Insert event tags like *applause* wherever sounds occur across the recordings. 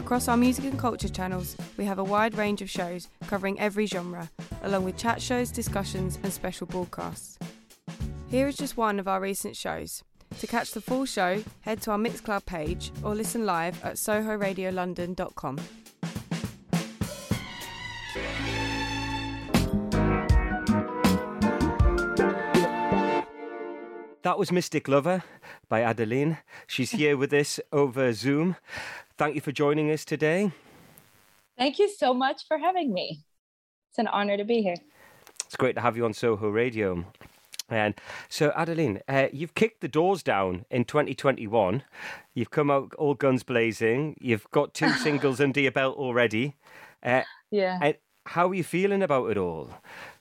Across our music and culture channels, we have a wide range of shows covering every genre, along with chat shows, discussions, and special broadcasts. Here is just one of our recent shows. To catch the full show, head to our Mixcloud page or listen live at sohoradiolondon.com. That was Mystic Lover by Adeline. She's here with us over Zoom. Thank you for joining us today. Thank you so much for having me. It's an honor to be here. It's great to have you on Soho Radio. And so, Adeline, uh, you've kicked the doors down in 2021. You've come out all guns blazing. You've got two *laughs* singles under your belt already. Uh, yeah. And how are you feeling about it all?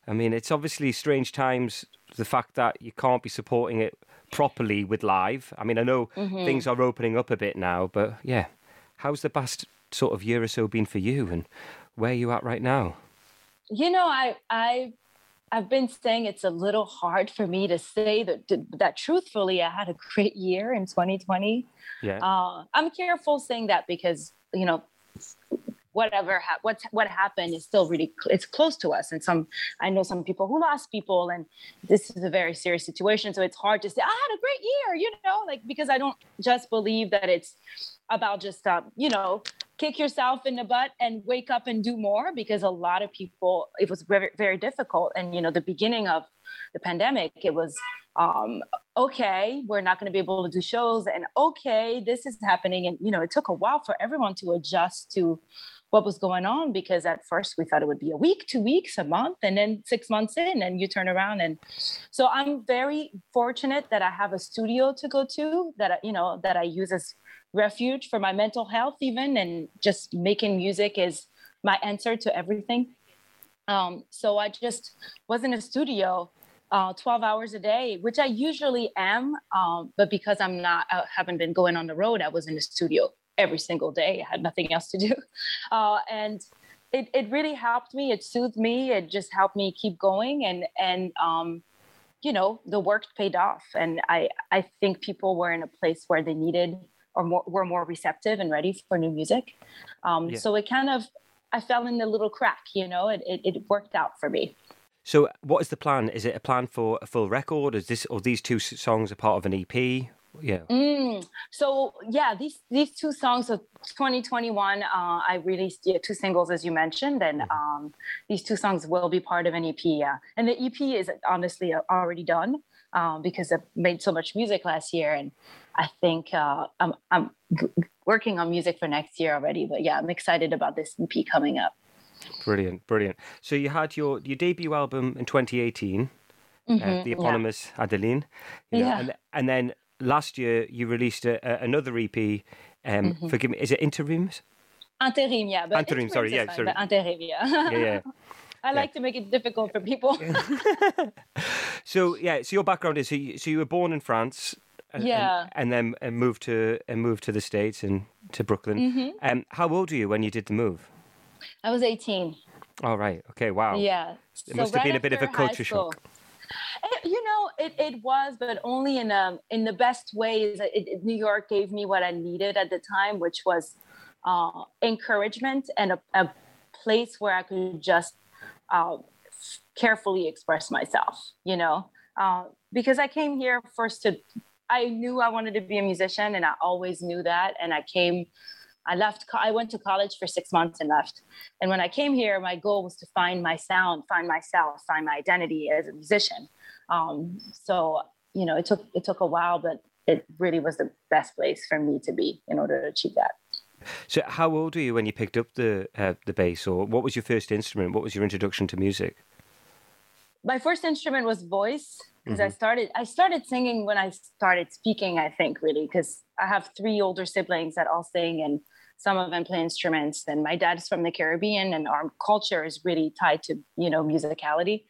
I mean, it's obviously strange times. The fact that you can't be supporting it properly with live. I mean, I know mm-hmm. things are opening up a bit now, but yeah, how's the past sort of year or so been for you, and where are you at right now? You know, I I I've been saying it's a little hard for me to say that that truthfully. I had a great year in 2020. Yeah. Uh, I'm careful saying that because you know whatever ha- what what happened is still really cl- it's close to us and some i know some people who lost people and this is a very serious situation so it's hard to say i had a great year you know like because i don't just believe that it's about just uh, you know kick yourself in the butt and wake up and do more because a lot of people it was very very difficult and you know the beginning of the pandemic it was um, okay we're not going to be able to do shows and okay this is happening and you know it took a while for everyone to adjust to what was going on because at first we thought it would be a week, two weeks, a month, and then six months in, and you turn around. And so I'm very fortunate that I have a studio to go to that you know that I use as refuge for my mental health, even, and just making music is my answer to everything. Um, so I just was in a studio uh, 12 hours a day, which I usually am. Um, but because I'm not, I haven't been going on the road, I was in the studio every single day. I had nothing else to do. *laughs* Uh, and it, it really helped me. It soothed me. It just helped me keep going. And, and, um, you know, the work paid off. And I, I think people were in a place where they needed or more, were more receptive and ready for new music. Um, yeah. So it kind of, I fell in a little crack, you know, it, it, it worked out for me. So, what is the plan? Is it a plan for a full record? Is this or these two songs are part of an EP? yeah mm, so yeah these these two songs of 2021 uh, i released yeah, two singles as you mentioned and mm-hmm. um, these two songs will be part of an ep yeah and the ep is honestly already done um, because i made so much music last year and i think uh, I'm, I'm working on music for next year already but yeah i'm excited about this ep coming up brilliant brilliant so you had your your debut album in 2018 uh, mm-hmm, uh, the eponymous yeah. Adeline. You know, yeah. And, and then last year you released a, a, another EP. Um, mm-hmm. Forgive me, is it Interims? Interim, yeah. But interim, sorry, yeah, fine, sorry. Interim, yeah. yeah, yeah. *laughs* I like to make it difficult for people. *laughs* so yeah, so your background is so you, so you were born in France, and, yeah, and, and then and moved to and moved to the states and to Brooklyn. Mm-hmm. Um, how old were you when you did the move? I was eighteen. All right. Okay. Wow. Yeah. It so must have been a bit of a culture shock. It, you know, it, it was, but only in um in the best ways. It, it, New York gave me what I needed at the time, which was uh, encouragement and a, a, place where I could just uh, carefully express myself. You know, uh, because I came here first to. I knew I wanted to be a musician, and I always knew that. And I came I left, I went to college for six months and left. And when I came here, my goal was to find my sound, find myself, find my identity as a musician. Um, so, you know, it took, it took a while, but it really was the best place for me to be in order to achieve that. So, how old were you when you picked up the uh, the bass, or what was your first instrument? What was your introduction to music? My first instrument was voice because mm-hmm. I started I started singing when I started speaking. I think really because I have three older siblings that all sing, and some of them play instruments and my dad's from the caribbean and our culture is really tied to you know musicality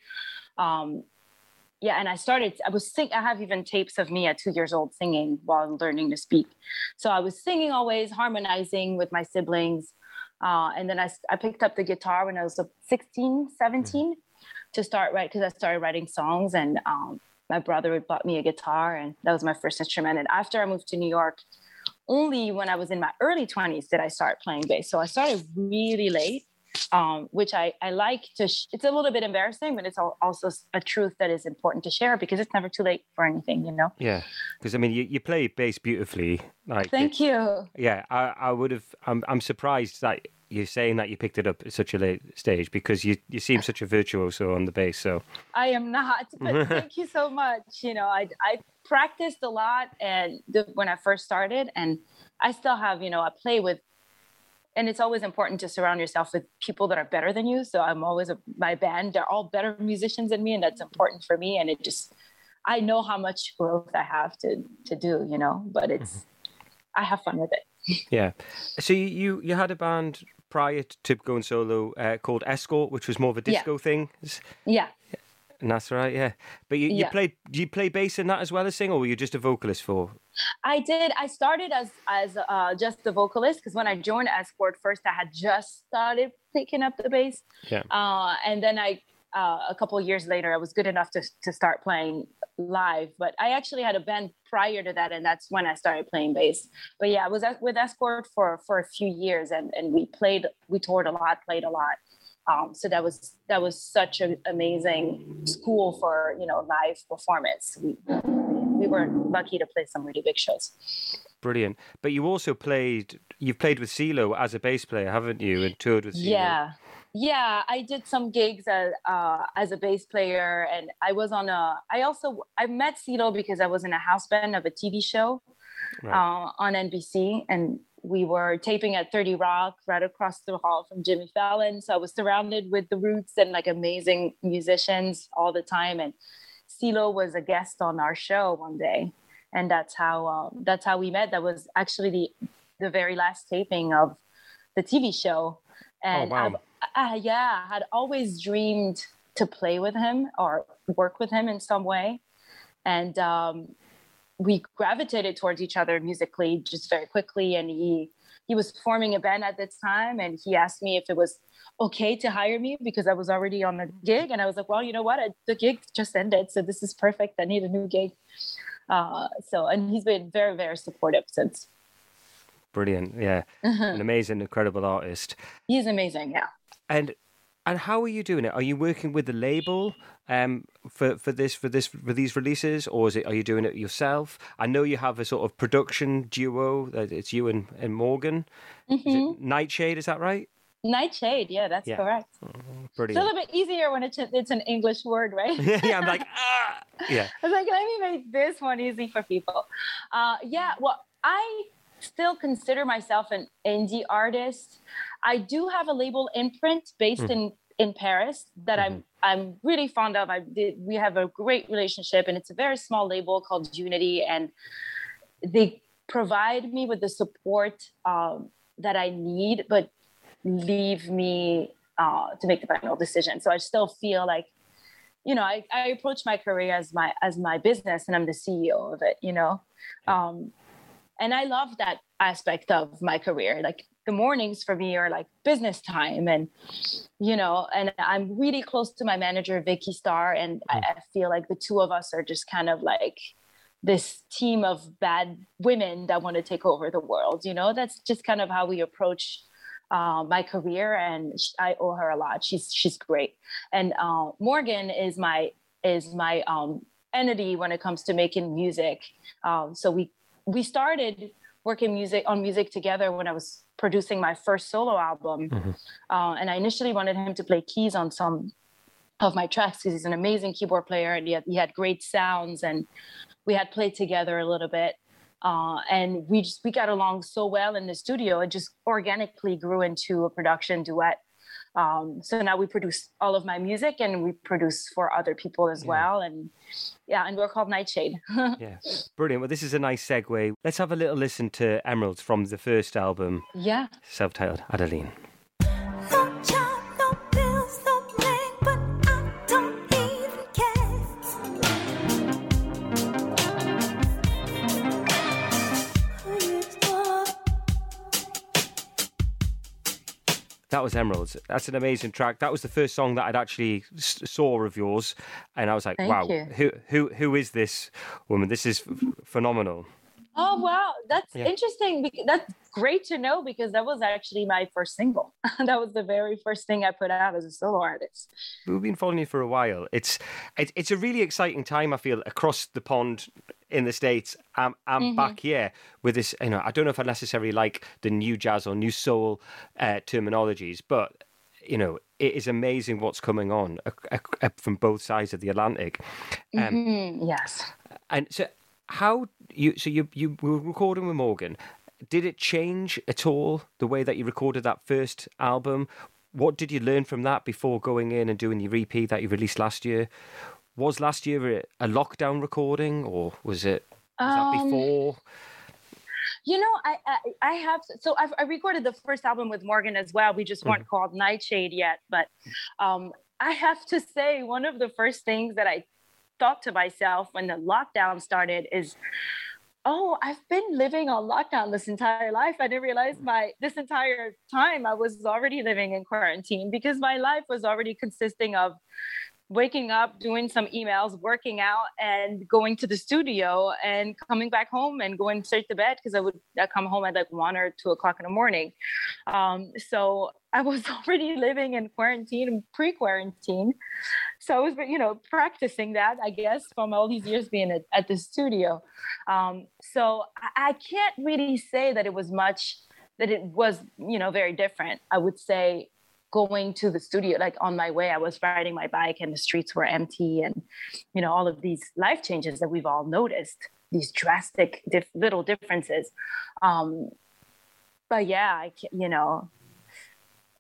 um, yeah and i started i was sing i have even tapes of me at two years old singing while learning to speak so i was singing always harmonizing with my siblings uh, and then I, I picked up the guitar when i was 16 17 to start right because i started writing songs and um, my brother bought me a guitar and that was my first instrument and after i moved to new york only when i was in my early 20s did i start playing bass so i started really late um, which I, I like to, sh- it's a little bit embarrassing, but it's also a truth that is important to share because it's never too late for anything, you know? Yeah. Because I mean, you, you play bass beautifully. Like, Thank you. Yeah. I, I would have, I'm, I'm surprised that you're saying that you picked it up at such a late stage because you, you seem such a virtuoso on the bass. So I am not, *laughs* but *laughs* thank you so much. You know, I, I practiced a lot and the, when I first started and I still have, you know, I play with and it's always important to surround yourself with people that are better than you so i'm always a, my band they're all better musicians than me and that's important for me and it just i know how much growth i have to to do you know but it's mm-hmm. i have fun with it *laughs* yeah so you you had a band prior to going solo uh, called escort which was more of a disco yeah. thing yeah and that's right, yeah. But you, you yeah. played do you play bass in that as well as sing, or were you just a vocalist for? I did. I started as as uh, just the vocalist because when I joined Escort first, I had just started picking up the bass. Yeah. Uh, and then I uh, a couple years later, I was good enough to to start playing live. But I actually had a band prior to that, and that's when I started playing bass. But yeah, I was with Escort for for a few years, and and we played, we toured a lot, played a lot. Um, so that was that was such an amazing school for you know live performance. We, we were lucky to play some really big shows. Brilliant. But you also played. You've played with CeeLo as a bass player, haven't you? And toured with CeeLo. Yeah, yeah. I did some gigs as uh, as a bass player, and I was on a. I also I met CeeLo because I was in a house band of a TV show right. uh, on NBC, and we were taping at 30 Rock right across the hall from Jimmy Fallon. So I was surrounded with the roots and like amazing musicians all the time. And CeeLo was a guest on our show one day. And that's how um, that's how we met. That was actually the the very last taping of the TV show. And oh, wow. I, yeah, I had always dreamed to play with him or work with him in some way. And um, we gravitated towards each other musically just very quickly. And he he was forming a band at the time. And he asked me if it was okay to hire me because I was already on a gig. And I was like well you know what? I, the gig just ended. So this is perfect. I need a new gig. Uh, so and he's been very very supportive since. Brilliant. Yeah. *laughs* An amazing incredible artist. He's amazing. Yeah and and how are you doing it? Are you working with the label um, for for this for this for these releases, or is it are you doing it yourself? I know you have a sort of production duo. It's you and, and Morgan. Mm-hmm. Nightshade, is that right? Nightshade, yeah, that's yeah. correct. Oh, brilliant. It's a little bit easier when it's a, it's an English word, right? *laughs* yeah, I'm like *laughs* ah, yeah. I was like, let me make this one easy for people. Uh, yeah, well, I still consider myself an indie artist. I do have a label imprint based mm. in in Paris that mm-hmm. I'm I'm really fond of. I did, we have a great relationship, and it's a very small label called Unity, and they provide me with the support um, that I need, but leave me uh, to make the final decision. So I still feel like, you know, I, I approach my career as my as my business, and I'm the CEO of it. You know, um, and I love that aspect of my career. Like the mornings for me are like business time and you know and i'm really close to my manager vicky star and I, I, feel like the two of us are just kind of like this team of bad women that want to take over the world you know? That's just kind of how we approach uh, my career and i owe her a lot. She's she's great. And uh, morgan is my is my um, entity when it comes to making music. Um, so we we started working music on music together when I was producing my first solo album. Mm-hmm. Uh, and I initially wanted him to play keys on some of my tracks because he's an amazing keyboard player and he had, he had great sounds and we had played together a little bit. Uh, and we just we got along so well in the studio. It just organically grew into a production duet. Um, so now we produce all of my music and we produce for other people as Yeah. well. And yeah, and we're called Nightshade. *laughs* Yeah, brilliant. Well, this is a nice segue. Let's have a little listen to Emeralds from the first album, yeah. self-titled Adeline. That was Emeralds. That's an amazing track. That was the first song that I'd actually saw of yours, and I was like, Thank "Wow, you. who who who is this woman? This is phenomenal." Oh wow, that's Yeah. interesting. That's great to know because that was actually my first single. *laughs* that was the very first thing I put out as a solo artist. We've been following you for a while. It's it, it's a really exciting time. I feel across the pond in the states. I'm I'm Mm-hmm. back here with this. You know, I don't know if I necessarily like the new jazz or new soul uh, terminologies, but you know, it is amazing what's coming on uh, uh, from both sides of the Atlantic. Um, Mm, yes. And so, how you so you you were recording with Morgan? Did it change at all the way that you recorded that first album? What did you learn from that before going in and doing your EP that you released last year? Was last year a, lockdown recording, or was it was that Um, before? You know, I, I I have so I've I recorded the first album with Morgan as well. We just weren't called Nightshade yet, but um, I have to say one of the first things that I thought to myself when the lockdown started is, oh, I've been living on lockdown this entire life. I didn't realize my this entire time I was already living in quarantine because my life was already consisting of waking up, doing some emails, working out, and going to the studio and coming back home and going straight to bed because I would I'd come home at like one or two o'clock in the morning. Um, so I was *laughs* already living in quarantine, pre-quarantine. So I was, you know, practicing that, I guess, from all these years being at, at the studio. Um, so I, I can't really say that it was much, that it was, you know, very different. I would say going to the studio like on my way i was riding my bike and the streets were empty and you know all of these life changes that we've all noticed these drastic dif- little differences um but yeah i ca- you know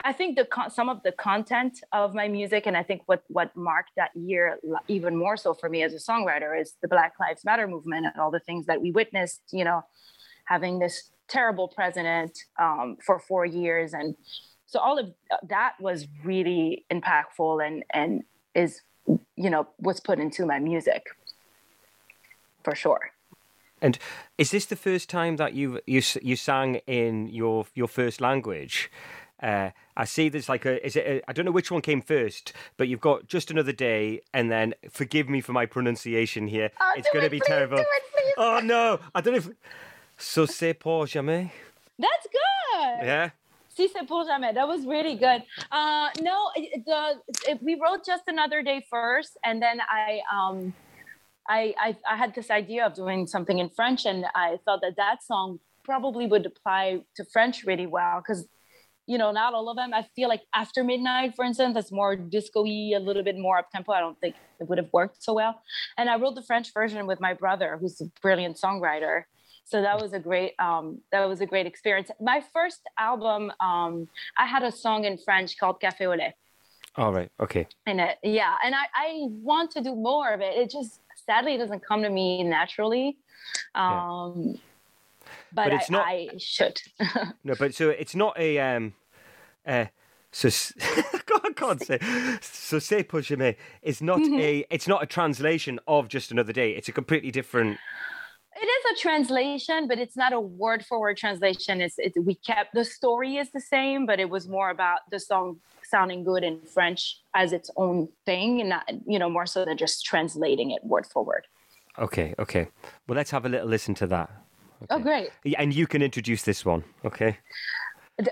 i think the con- some of the content of my music and i think what what marked that year even more so for me as a songwriter is the black lives matter movement and all the things that we witnessed you know having this terrible president um, for four years. And so all of that was really impactful and and is you know was put into my music. For sure. And is this the first time that you you you sang in your your first language? Uh, I see there's like a is it a, I don't know which one came first, but you've got just another day, and then forgive me for my pronunciation here. Oh, it's going to be please, terrible. it. Oh no, I don't know if. So c'est pour jamais. that's good Yeah. Si c'est pour jamais. That was really good. Uh, no, the it, we wrote just another day first, and then I um, I, I I had this idea of doing something in French, and I thought that that song probably would apply to French really well because you know not all of them. I feel like After Midnight, for instance, that's more disco-y, a little bit more up tempo. I don't think it would have worked so well. And I wrote the French version with my brother, who's a brilliant songwriter so that was a great um, that was a great experience my first album um, i had a song in french called café au lait All right. Okay. and it yeah and I, I want to do more of it it just sadly doesn't come to me naturally um, but, But it's I, not- I should *laughs* No, but so it's not a um, uh, so *laughs* I can't say so pour jamais. It's not Mm-hmm. a it's not a translation of just another day. It's a completely different. it is a translation but it's not a word for word translation it's it, we kept the story is the same but it was more about the song sounding good in french as its own thing and not you know more so than just translating it word for word Okay, okay. Well, let's have a little listen to that. oh great And you can introduce this one, okay?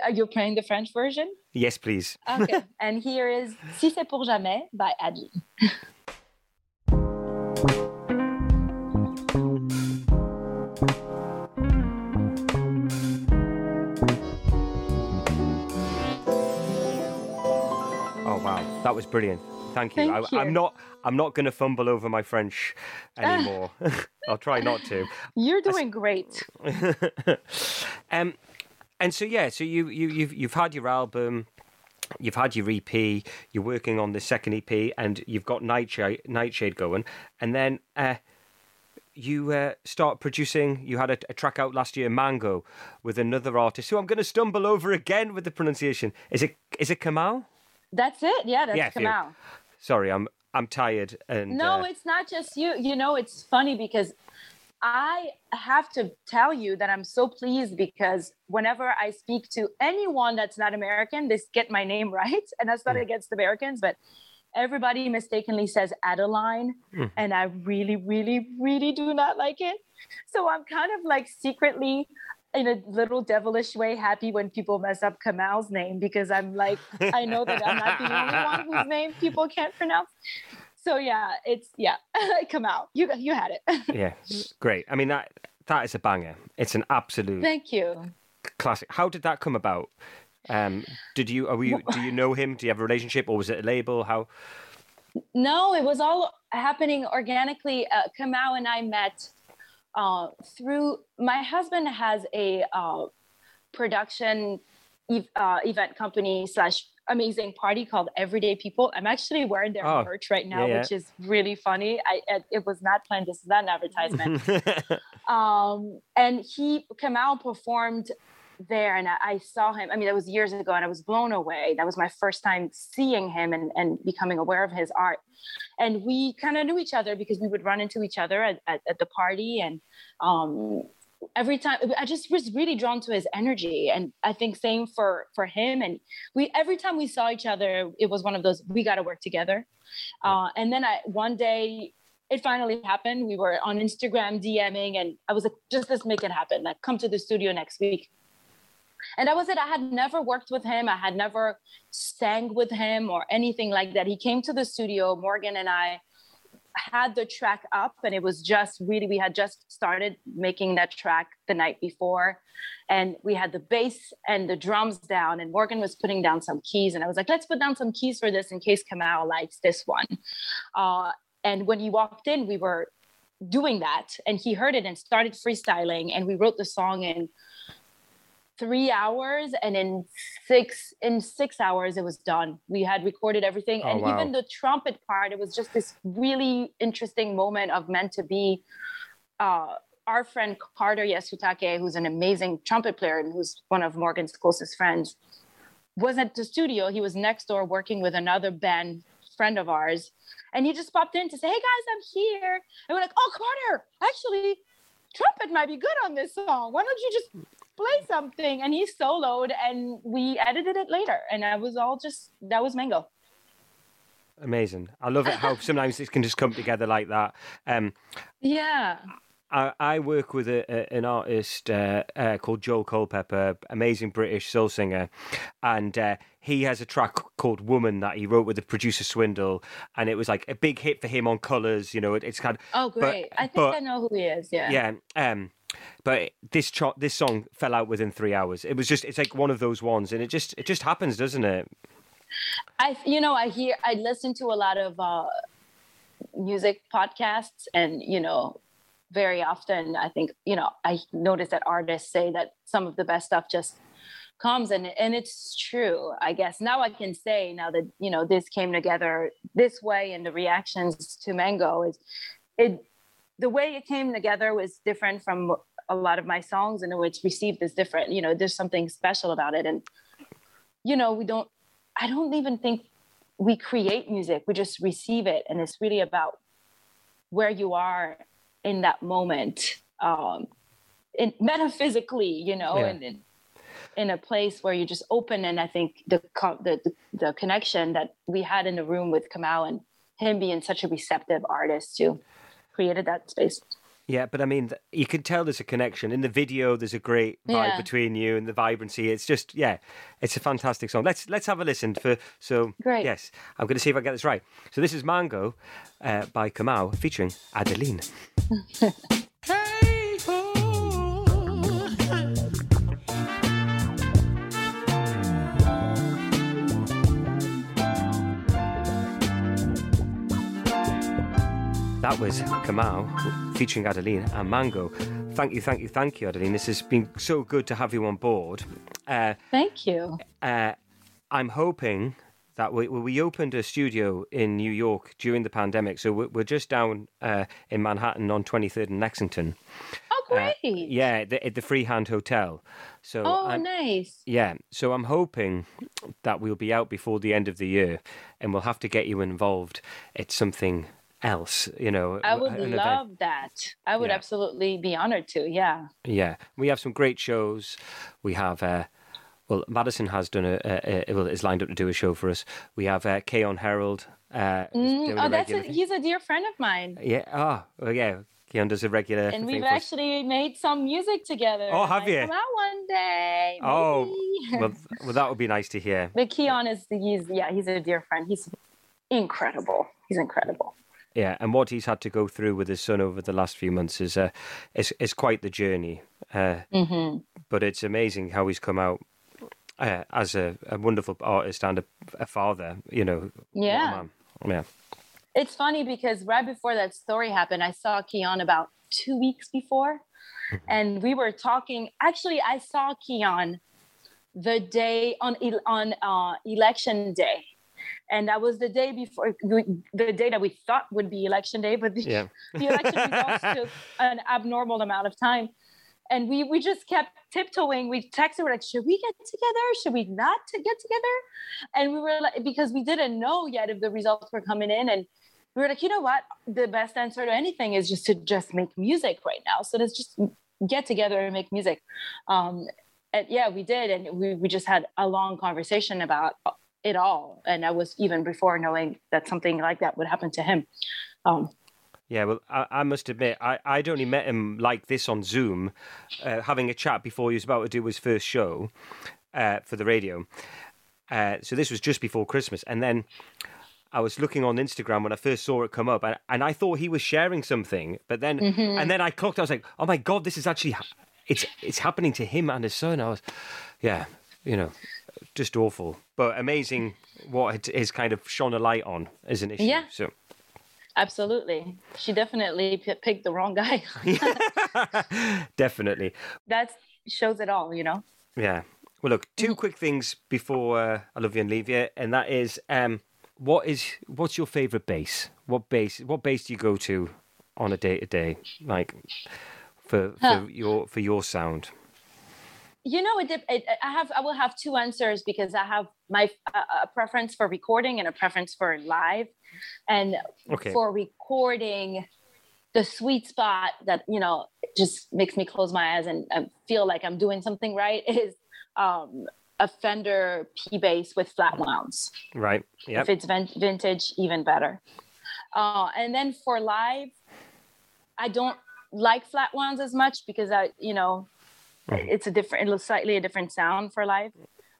Are you playing the French version? Yes, please. Okay. *laughs* and here is Si c'est pour jamais by Adeline. Oh wow, that was brilliant. Thank you. Thank I, I'm not. I'm not going to fumble over my French anymore. *laughs* I'll try not to. You're doing great. *laughs* um, and so yeah, so you you you've you've had your album. you've had your EP, you're working on the second EP, and you've got Nightshade, Nightshade going, and then uh, you uh, start producing. You had a, a track out last year, Mango, with another artist who I'm going to stumble over again with the pronunciation. Is it is it Kamau? That's it. Yeah, that's Yeah. Kamau. Sorry, I'm I'm tired and No, uh, it's not just you. You know, it's funny because I have to tell you that I'm so pleased because whenever I speak to anyone that's not American, they get my name *laughs* right. And that's not hmm. against Americans, but everybody mistakenly says Adeline. Hmm. And I really, really, really do not like it. So I'm kind of like secretly in a little devilish way happy when people mess up Kamau's name because I'm like, I know that I'm not the only one whose *laughs* name people can't pronounce. So yeah, it's yeah, *laughs* Kamau, you you had it. *laughs* yeah, great. I mean that that is a banger. It's an absolute Thank you. classic. How did that come about? Um, did you are you do you know him? Do you have a relationship, or was it a label? How? No, it was all happening organically. Uh, Kamau and I met uh, through my husband has a uh, production ev- uh, event company slash amazing party called Everyday People. I'm actually wearing their Oh, merch right now, yeah, which is really funny. I it, it was not planned. This is not an advertisement. *laughs* um, and he Kamau performed there and I, I saw him i mean that was years ago and i was blown away that was my first time seeing him and, and becoming aware of his art and we kind of knew each other because we would run into each other at, at, at the party and um, every time i just was really drawn to his energy. And i think same for for him. And we every time we saw each other it was one of those we got to work together. Uh, and then i one day it finally happened. We were on instagram dming and i was like just let's make it happen. Like come to the studio next week. And that was it. I had never worked with him. I had never sang with him or anything like that. He came to the studio morgan and i had the track up and it was just really we had just started making that track the night before and we had the bass and the drums down and morgan was putting down some keys and i was like let's put down some keys for this in case kamau likes this one. Uh, and when he walked in we were doing that and he heard it and started freestyling and we wrote the song in three hours and in six in six hours it was done we had recorded everything Oh, and wow. even the trumpet part it was just this really interesting moment of meant to be uh our friend Carter Yasutake, who's an amazing trumpet player and who's one of Morgan's closest friends, was at the studio. He was next door working with another band friend of ours. And he just popped in to say, Hey guys, I'm here. And we're like, Oh, Carter, actually, trumpet might be good on this song. Why don't you just play something? And he soloed and we edited it later. And I was all just, that was Mango. Amazing. I love it how *laughs* sometimes it can just come together like that. Um, Yeah. I, I work with a, a, an artist uh, uh, called Joel Culpepper, amazing British soul singer, and uh, he has a track called "Woman" that he wrote with the producer Swindle, and it was like a big hit for him on Colours. You know, it, it's kind of Oh, but- great. I think but- I know who he is. Yeah. yeah. Um, but this cho- this song fell out within three hours. It was just it's like one of those ones, and it just it just happens, doesn't it? I, you know, I hear, I listen to a lot of uh, music podcasts, and you know, very often I think, you know, I notice that artists say that some of the best stuff just comes, and and it's true. I guess now I can say now that you know this came together this way, and the reactions to Mango is it. The way it came together was different from a lot of my songs, and the way it's received is different. You know, there's something special about it, and you know, we don't I don't even think we create music. We just receive it. And it's really about where you are in that moment. Um, in *laughs* metaphysically, you know, Yeah. and in, in a place where you just open. And I think the, the, the connection that we had in the room with Kamau and him being such a receptive artist too created that space. Yeah, but I mean, you can tell there's a connection in the video. There's a great vibe Yeah. between you and the vibrancy. It's just, yeah, it's a fantastic song. Let's let's have a listen for. So, Great. yes, I'm going to see if I get this right. So this is Mango uh, by Kamau featuring Adeline. *laughs* That was Kamau featuring Adeline and Mango. Thank you, thank you, thank you, Adeline. This has been so good to have you on board. Uh, Thank you. uh, I'm hoping that we we opened a studio in New York during the pandemic, so we're, just down uh, in Manhattan on 23rd and Lexington. Oh, Uh, great. yeah, the, at the Freehand Hotel. So Oh, I'm- nice. yeah, so I'm hoping that we'll be out before the end of the year, and we'll have to get you involved. It's something else, you know. I would event. love that. I would Yeah. absolutely be honored to. Yeah. Yeah, we have some great shows. We have, uh, well, Madison has done a, a, a well, is lined up to do a show for us. We have uh, Keyon Harrold. Uh, Mm, oh, that's a, he's a dear friend of mine. Yeah. Oh, well, yeah. Keyon does a regular. And thing we've actually made some music together. Oh, have you? Come out one day. Oh, well, well, that would be nice to hear. but Keyon is he's yeah he's a dear friend. He's incredible. He's incredible. Yeah, and what he's had to go through with his son over the last few months is uh, is is quite the journey. Uh, hmm but it's amazing how he's come out uh, as a, a wonderful artist and a, a father. You know. Yeah. man. Yeah. It's funny because right before that story happened, I saw Keyon about two weeks before, and we were talking. Actually, I saw Keyon the day on on uh, election day, and that was the day before the day that we thought would be election day, but the, Yeah. the election results *laughs* took an abnormal amount of time. And we, we just kept tiptoeing. We texted, we're like, should we get together? Should we not to get together? And we were like, because we didn't know yet if the results were coming in. And we were like, you know what? The best answer to anything is just to just make music right now. So let's just get together and make music. Um, and yeah, we did. And we, we just had a long conversation about it all. And that was even before knowing that something like that would happen to him. Um, Yeah, well, I, I must admit, I, I'd only met him like this on Zoom, uh, having a chat before he was about to do his first show uh, for the radio. Uh, so this was just before Christmas. And then I was looking on Instagram when I first saw it come up, and, and I thought he was sharing something. But then, and then I clocked, I was like, oh my God, this is actually, ha- it's, it's happening to him and his son. I was, yeah, you know, just awful. But amazing what it is kind of shone a light on as an issue. Yeah. So. Absolutely. She definitely p- picked the wrong guy. *laughs* *laughs* Definitely. that shows it all, you know? Yeah. Well, look, two quick things before uh, I love you and leave you, and that is, um, what is what's your favorite bass? What bass? What bass do you go to on a day to day, like for for Huh. your for your sound? You know, it, it, I have, I will have two answers because I have my uh, a preference for recording and a preference for live. And Okay. for recording, the sweet spot that you know just makes me close my eyes and, and feel like I'm doing something right *laughs* is um, a Fender P bass with flat wounds. Right. Yep. If it's vin- vintage, even better. Uh, and then for live, I don't like flat ones as much because I, you know, Mhm. it's a different, it's slightly a different sound for live.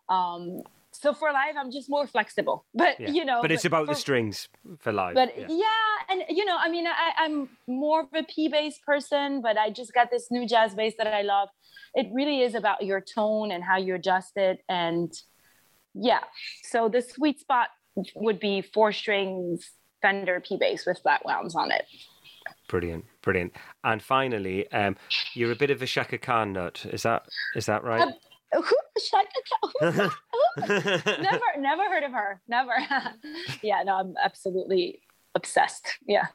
Um, so for live, I'm just more flexible. *laughs* But Yeah. you know, but it's about the strings for live. But yeah. yeah. and you know, I mean, I, I'm more of a P bass person, but I just got this new jazz bass that I love. It really is about your tone and how you adjust it, and yeah. So the sweet spot would be four strings Fender P bass with flat wounds on it. Brilliant, brilliant. And finally, um, you're a bit of a Chaka Khan nut. Is that is that right? Um, Chaka Khan. *laughs* never, never heard of her. Never. *laughs* yeah, no, I'm absolutely obsessed. Yeah.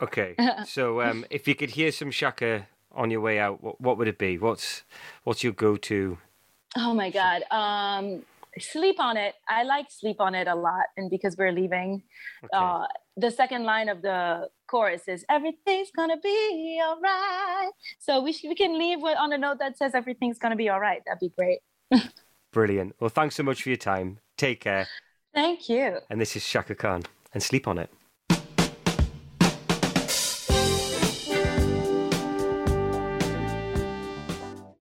okay. *laughs* So, um, if you could hear some Chaka on your way out, what, what would it be? What's what's your go-to? Oh my God. Um, sleep on it. I like sleep on it a lot. And because we're leaving, Okay. uh, the second line of the chorus is everything's gonna be all right. So we, sh- we can leave with, on a note that says everything's gonna be all right. That'd be great. *laughs* Brilliant. Well, thanks so much for your time. Take care. Thank you. And this is Chaka Khan. And sleep on it.